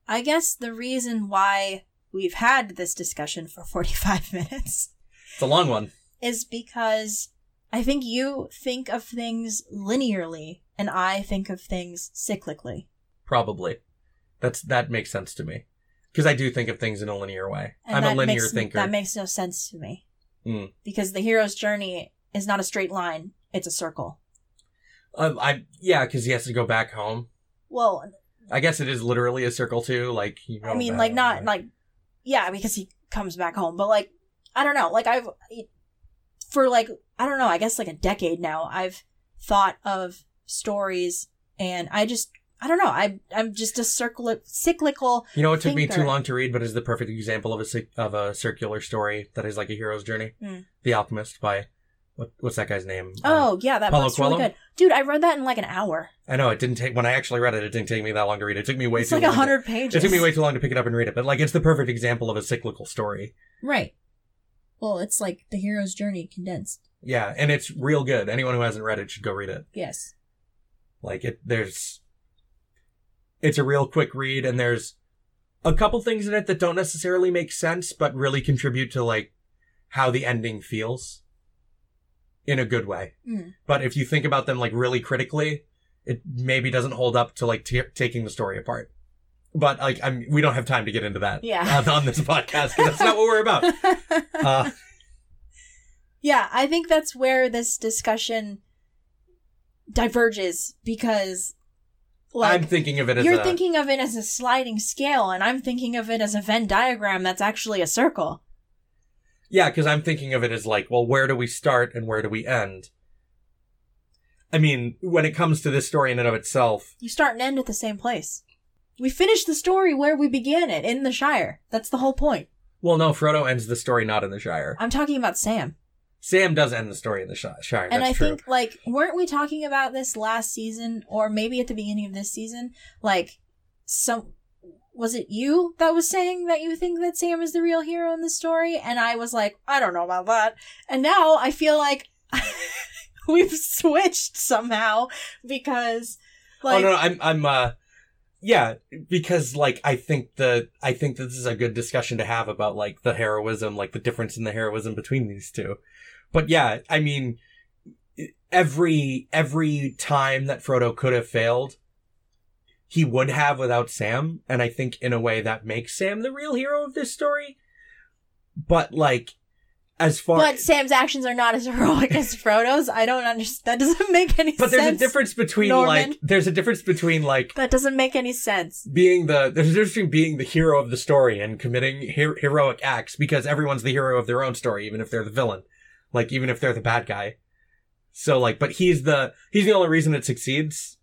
I guess the reason why we've had this discussion for 45 minutes It's a long one. is because I think you think of things linearly and I think of things cyclically. Probably. That's, that makes sense to me. Cause I do think of things in a linear way. And I'm a linear makes, thinker. That makes no sense to me. Mm. Because the hero's journey is not a straight line, it's a circle. Uh, I, yeah, cause he has to go back home. Well, I guess it is literally a circle too. Like, you I mean, like not like, yeah, because he comes back home. But like, I don't know. Like I've for like I don't know. I guess like a decade now, I've thought of stories, and I just I don't know. I I'm just a circle cyclical. You know, it took me too long to read, but is the perfect example of a of a circular story that is like a hero's journey. Mm. The Alchemist by what, what's that guy's name? Uh, Oh yeah, that Paulo was really good, dude. I read that in like an hour. I know it didn't take when I actually read it. It didn't take me that long to read it. It took me way it's too like a long. hundred pages. It took me way too long to pick it up and read it, but like it's the perfect example of a cyclical story. right. Well, it's like the hero's journey condensed. Yeah, and it's real good. Anyone who hasn't read it should go read it. Yes. Like it, there's, it's a real quick read, and there's a couple things in it that don't necessarily make sense, but really contribute to like how the ending feels in a good way. Mm. But if you think about them like really critically, it maybe doesn't hold up to like t- taking the story apart. But like, I'm, we don't have time to get into that Yeah. on, on this podcast that's not what we're about. Uh, yeah, I think that's where this discussion diverges because like I'm thinking of it as you're a, thinking of it as a sliding scale and I'm thinking of it as a Venn diagram that's actually a circle. Yeah, because I'm thinking of it as like, well, where do we start and where do we end? I mean, when it comes to this story in and of itself, You start and end at the same place. We finish the story where we began it, in the Shire. That's the whole point. well, no, Frodo ends the story not in the Shire. I'm talking about Sam. Sam does end the story in the Shi- Shire. and that's I true. think like weren't we talking about this last season or maybe at the beginning of this season? Like some was it you that was saying that you think that Sam is the real hero in the story? And I was like, I don't know about that. And now I feel like we've switched somehow because like oh no, no, I'm, I'm, uh, yeah, because like I think the I think this is a good discussion to have about like the heroism, like the difference in the heroism between these two. But yeah, I mean, every every time that Frodo could have failed, he would have without Sam, and I think in a way that makes Sam the real hero of this story. But like, as far but Sam's actions are not as heroic as Frodo's. I don't understand. That doesn't make any but sense. there's a difference between Norman. like there's a difference between like That doesn't make any sense. being the there's a difference between being the hero of the story and committing her- heroic acts because everyone's the hero of their own story even if they're the villain like even if they're the bad guy so like but he's the he's the only reason it succeeds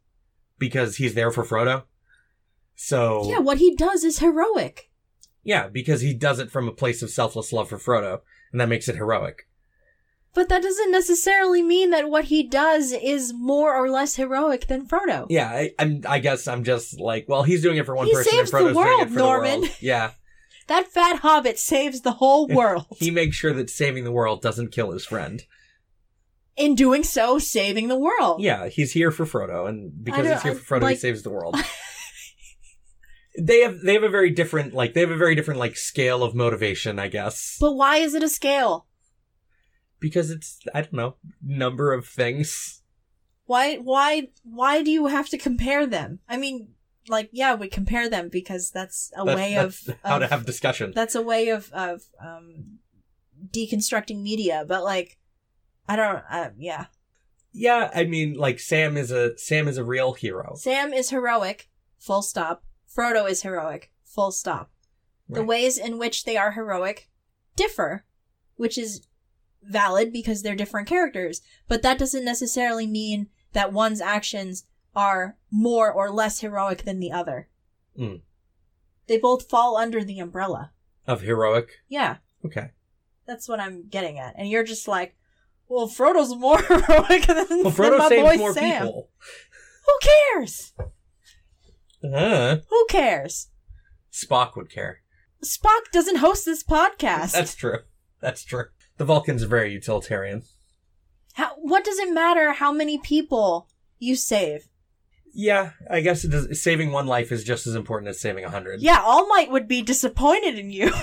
because he's there for Frodo so Yeah, what he does is heroic. yeah because he does it from a place of selfless love for Frodo and that makes it heroic But that doesn't necessarily mean that what he does is more or less heroic than Frodo. yeah I, I'm I guess I'm just like well he's doing it for one He person saves and the Frodo's doing world, it for Norman. the world yeah That fat hobbit saves the whole world. he makes sure that saving the world doesn't kill his friend In doing so, saving the world. Yeah, he's here for Frodo, and because he's here for Frodo, he saves the world. they have they have a very different like they have a very different like scale of motivation, I guess, But why is it a scale? because it's I don't know number of things. Why why why do you have to compare them? I mean, like yeah, we compare them because that's a That's- way that's of, how of to have discussion. that's a way of of um deconstructing media, but like I don't uh, yeah. Yeah, I mean, like Sam is a Sam is a real hero. Sam is heroic, full stop. Frodo is heroic, full stop. The Right. ways in which they are heroic differ, which is valid because they're different characters, but that doesn't necessarily mean that one's actions are more or less heroic than the other. Mm. They both fall under the umbrella. Of heroic. Yeah, Okay. that's what I'm getting at. And you're just like, well, Frodo's more heroic than, Well, than Frodo my saves boy more Sam. people. Who cares? Uh, Who cares? Spock would care. Spock doesn't host this podcast. That's true. That's true. The Vulcans are very utilitarian. How, what does it matter how many people you save? Yeah, I guess it does, saving one life is just as important as saving a hundred. Yeah, All Might would be disappointed in you.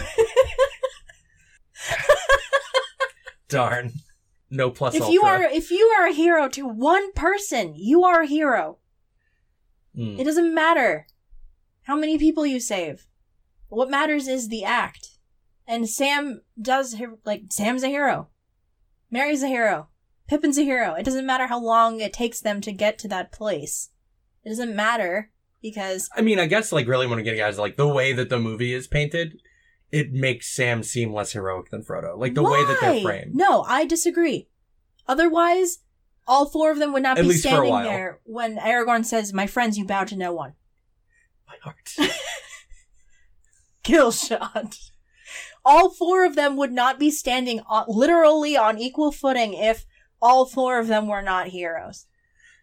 Darn. No plus if ultra. you are if you are a hero to one person, you are a hero. Mm. It doesn't matter how many people you save. What matters is the act. And Sam does like Sam's a hero. Merry's a hero. Pippin's a hero. It doesn't matter how long it takes them to get to that place. It doesn't matter because I mean, I guess like really what I get is like the way that the movie is painted, it makes Sam seem less heroic than Frodo. Like the way that they're framed. No, I disagree. Otherwise, all four of them would not At be least for a standing there when Aragorn says, "My friends, you bow to no one." My heart. Kill shot. All four of them would not be standing on, literally on equal footing if all four of them were not heroes,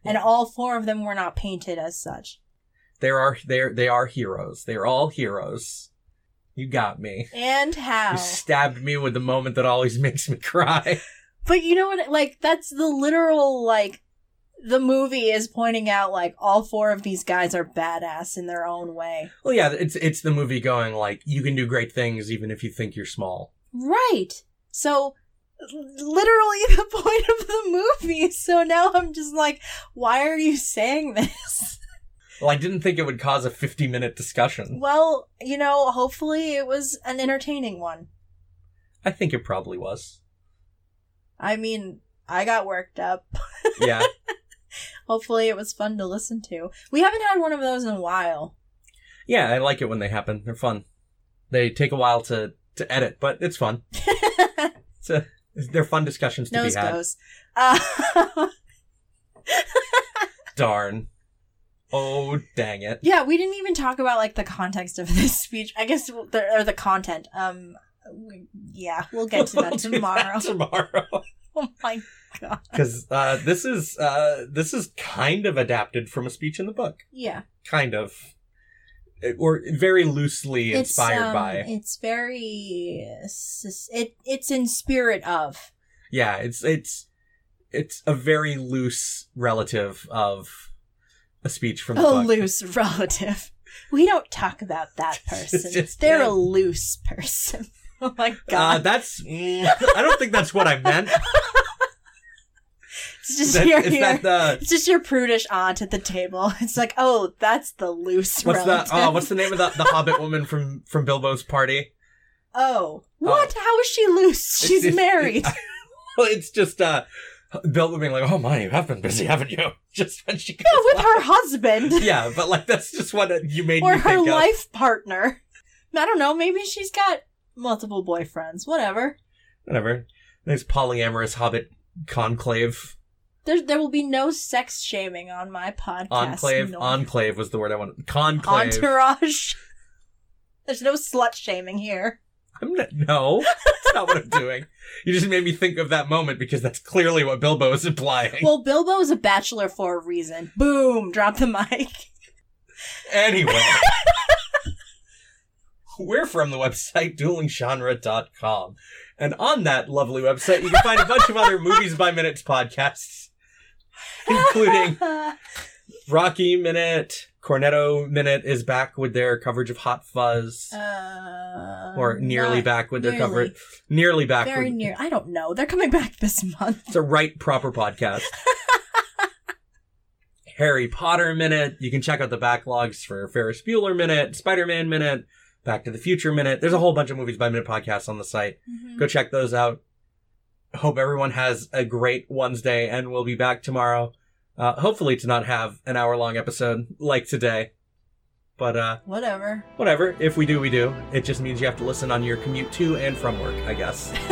and all four of them were not painted as such. there are they they are heroes. They're all heroes. You got me. And how? You stabbed me with the moment that always makes me cry. But you know what? Like, that's the literal, like, the movie is pointing out, like, all four of these guys are badass in their own way. Well, yeah, it's it's the movie going like you can do great things even if you think you're small. Right. So, literally the point of the movie. So now I'm just like, why are you saying this? Well, I didn't think it would cause a 50 minute discussion. well, you know, hopefully it was an entertaining one. I think it probably was. I mean, I got worked up. Yeah. Hopefully it was fun to listen to. We haven't had one of those in a while. yeah, I like it when they happen. They're fun. They take a while to to edit, but it's fun. It's a, they're fun discussions to Nose be had. goes. Uh, Darn. Oh, dang it. yeah, we didn't even talk about like the context of this speech. I guess the, or the content. Um, we- yeah, we'll get to that We'll tomorrow. tomorrow. Oh my god. Because uh, this is uh, this is kind of adapted from a speech in the book. Yeah, Kind of. Or very loosely inspired um, by. It's very. It it's in spirit of. Yeah, it's it's it's a very loose relative of a speech from A book. loose relative. We don't talk about that person. just- They're yeah. a loose person. Oh my Uh, god. that's. mm, I don't think that's what I meant. it's just That- your, your that the it's just your prudish aunt at the table. It's like, oh, that's the loose what's relative. the oh what's the name of the the Hobbit woman from from Bilbo's party? Oh, what? How is she loose? She's It's- married. Well, it's just uh Bilbo being like, "Oh my, you have been busy, haven't you?" Just when she goes Yeah, with her husband Yeah, but like that's just what you made or me her think of. life partner. I don't know. Maybe she's got multiple boyfriends. Whatever. Whatever. There's polyamorous Hobbit conclave. There, there will be no sex shaming on my podcast. Enclave. No. Enclave was the word I wanted. Conclave. Entourage. There's no slut shaming here. I'm not, no, that's not what I'm doing. You just made me think of that moment because that's clearly what Bilbo is implying. Well, Bilbo is a bachelor for a reason. Boom! Drop the mic. anyway, we're from the website duelinggenre.com. And on that lovely website, you can find a bunch of other Movies by Minutes podcasts, including Rocky Minute, Cornetto Minute is back with their coverage of Hot Fuzz. uh, or nearly back with their nearly. coverage. Nearly back Very with near. I don't know. They're coming back this month. It's a right proper podcast. Harry Potter Minute. You can check out the backlogs for Ferris Bueller Minute, Spider Man Minute, Back to the Future Minute. There's a whole bunch of movies by minute podcasts on the site. Go check those out. hope everyone has a great Wednesday, and we'll be back tomorrow. Uh, hopefully to not have an hour long episode like today. But uh, Whatever. whatever. If we do, we do. It just means you have to listen on your commute to and from work, I guess.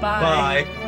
Bye. Bye.